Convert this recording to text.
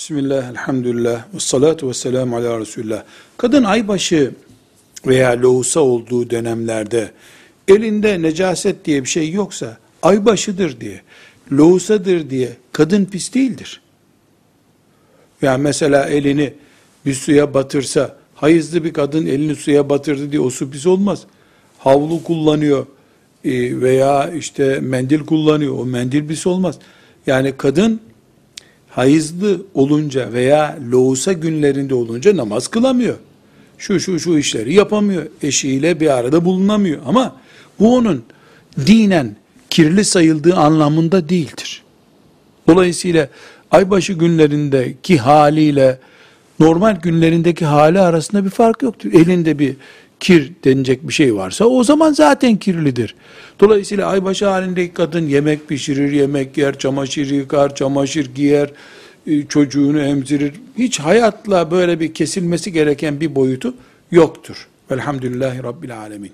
Bismillah, elhamdülillah, ve salatu ve selamu ala Resulullah. Kadın aybaşı veya lohusa olduğu dönemlerde elinde necaset diye bir şey yoksa aybaşıdır diye, lohusadır diye kadın pis değildir. Yani mesela elini bir suya batırsa, hayızlı bir kadın elini suya batırdı diye o su pis olmaz. Havlu kullanıyor e, veya işte mendil kullanıyor, o mendil pis olmaz. Yani kadın hayızlı olunca veya loğusa günlerinde olunca namaz kılamıyor. Şu şu şu işleri yapamıyor. Eşiyle bir arada bulunamıyor. Ama bu onun dinen kirli sayıldığı anlamında değildir. Dolayısıyla aybaşı günlerindeki haliyle normal günlerindeki hali arasında bir fark yoktur. Elinde bir kir denilecek bir şey varsa o zaman zaten kirlidir. Dolayısıyla aybaşı halindeki kadın yemek pişirir, yemek yer, çamaşır yıkar, çamaşır giyer, e, çocuğunu emzirir. Hiç hayatla böyle bir kesilmesi gereken bir boyutu yoktur. Velhamdülillahi Rabbil Alemin.